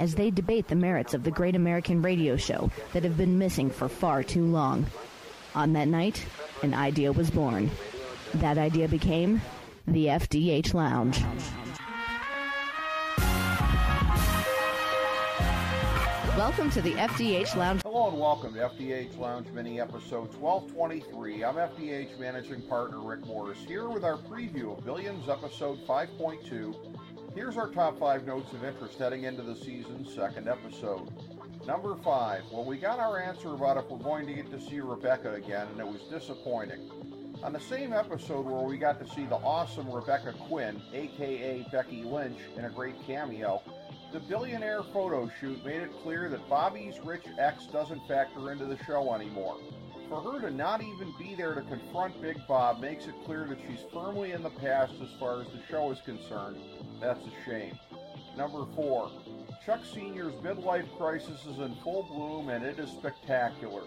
as they debate the merits of the great American radio show that have been missing for far too long. On that night, an idea was born. That idea became the FDH Lounge. Welcome to the FDH Lounge. Hello and welcome to FDH Lounge Mini Episode 1223. I'm FDH Managing Partner Rick Morris here with our preview of Billions Episode 5.2. Here's our top five notes of interest heading into the season's second episode. Number five. Well, we got our answer about if we're going to get to see Rebecca again, and it was disappointing. On the same episode where we got to see the awesome Rebecca Quin, aka Becky Lynch, in a great cameo, the billionaire photo shoot made it clear that Bobby's rich ex doesn't factor into the show anymore. For her to not even be there to confront Big Bob makes it clear that she's firmly in the past as far as the show is concerned. That's a shame. Number 4. Chuck Sr.'s midlife crisis is in full bloom and it is spectacular.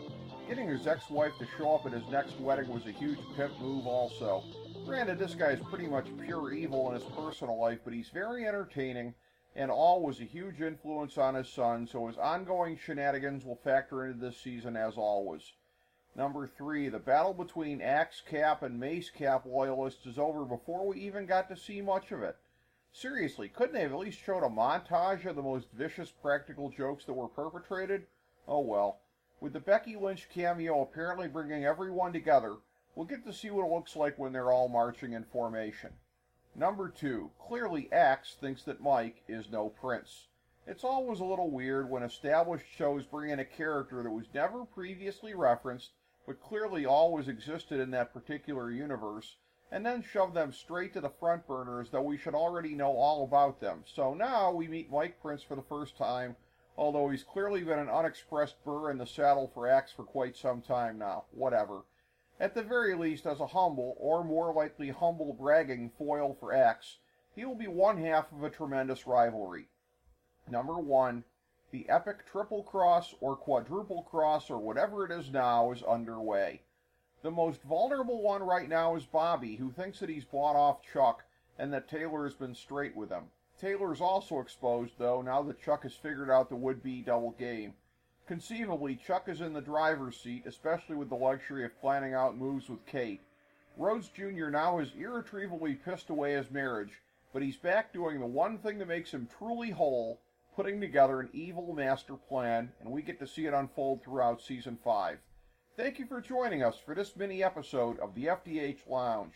Getting his ex-wife to show up at his next wedding was a huge pimp move also. Granted, this guy is pretty much pure evil in his personal life, but he's very entertaining and all was a huge influence on his son, so his ongoing shenanigans will factor into this season as always. Number three, the battle between Axe Cap and Mase Cap loyalists is over before we even got to see much of it. Seriously, couldn't they have at least showed a montage of the most vicious practical jokes that were perpetrated? Oh well. With the Becky Lynch cameo apparently bringing everyone together, we'll get to see what it looks like when they're all marching in formation. Number two, clearly Axe thinks that Mike is no prince. It's always a little weird when established shows bring in a character that was never previously referenced, but clearly always existed in that particular universe, and then shove them straight to the front burner as though we should already know all about them. So now we meet Mike Prince for the first time, although he's clearly been an unexpressed burr in the saddle for Axe for quite some time now. Whatever at the very least as a humble, or more likely humble bragging foil for Axe, he will be one half of a tremendous rivalry. Number one, the epic triple cross or quadruple cross or whatever it is now is underway. The most vulnerable one right now is Bobby, who thinks that he's bought off Chuck and that Taylor has been straight with him. Taylor is also exposed, though, now that Chuck has figured out the would be double game. Conceivably, Chuck is in the driver's seat, especially with the luxury of planning out moves with Kate. Rhodes Jr. now has irretrievably pissed away his marriage, but he's back doing the one thing that makes him truly whole, putting together an evil master plan, and we get to see it unfold throughout season 5. Thank you for joining us for this mini episode of the FDH Lounge.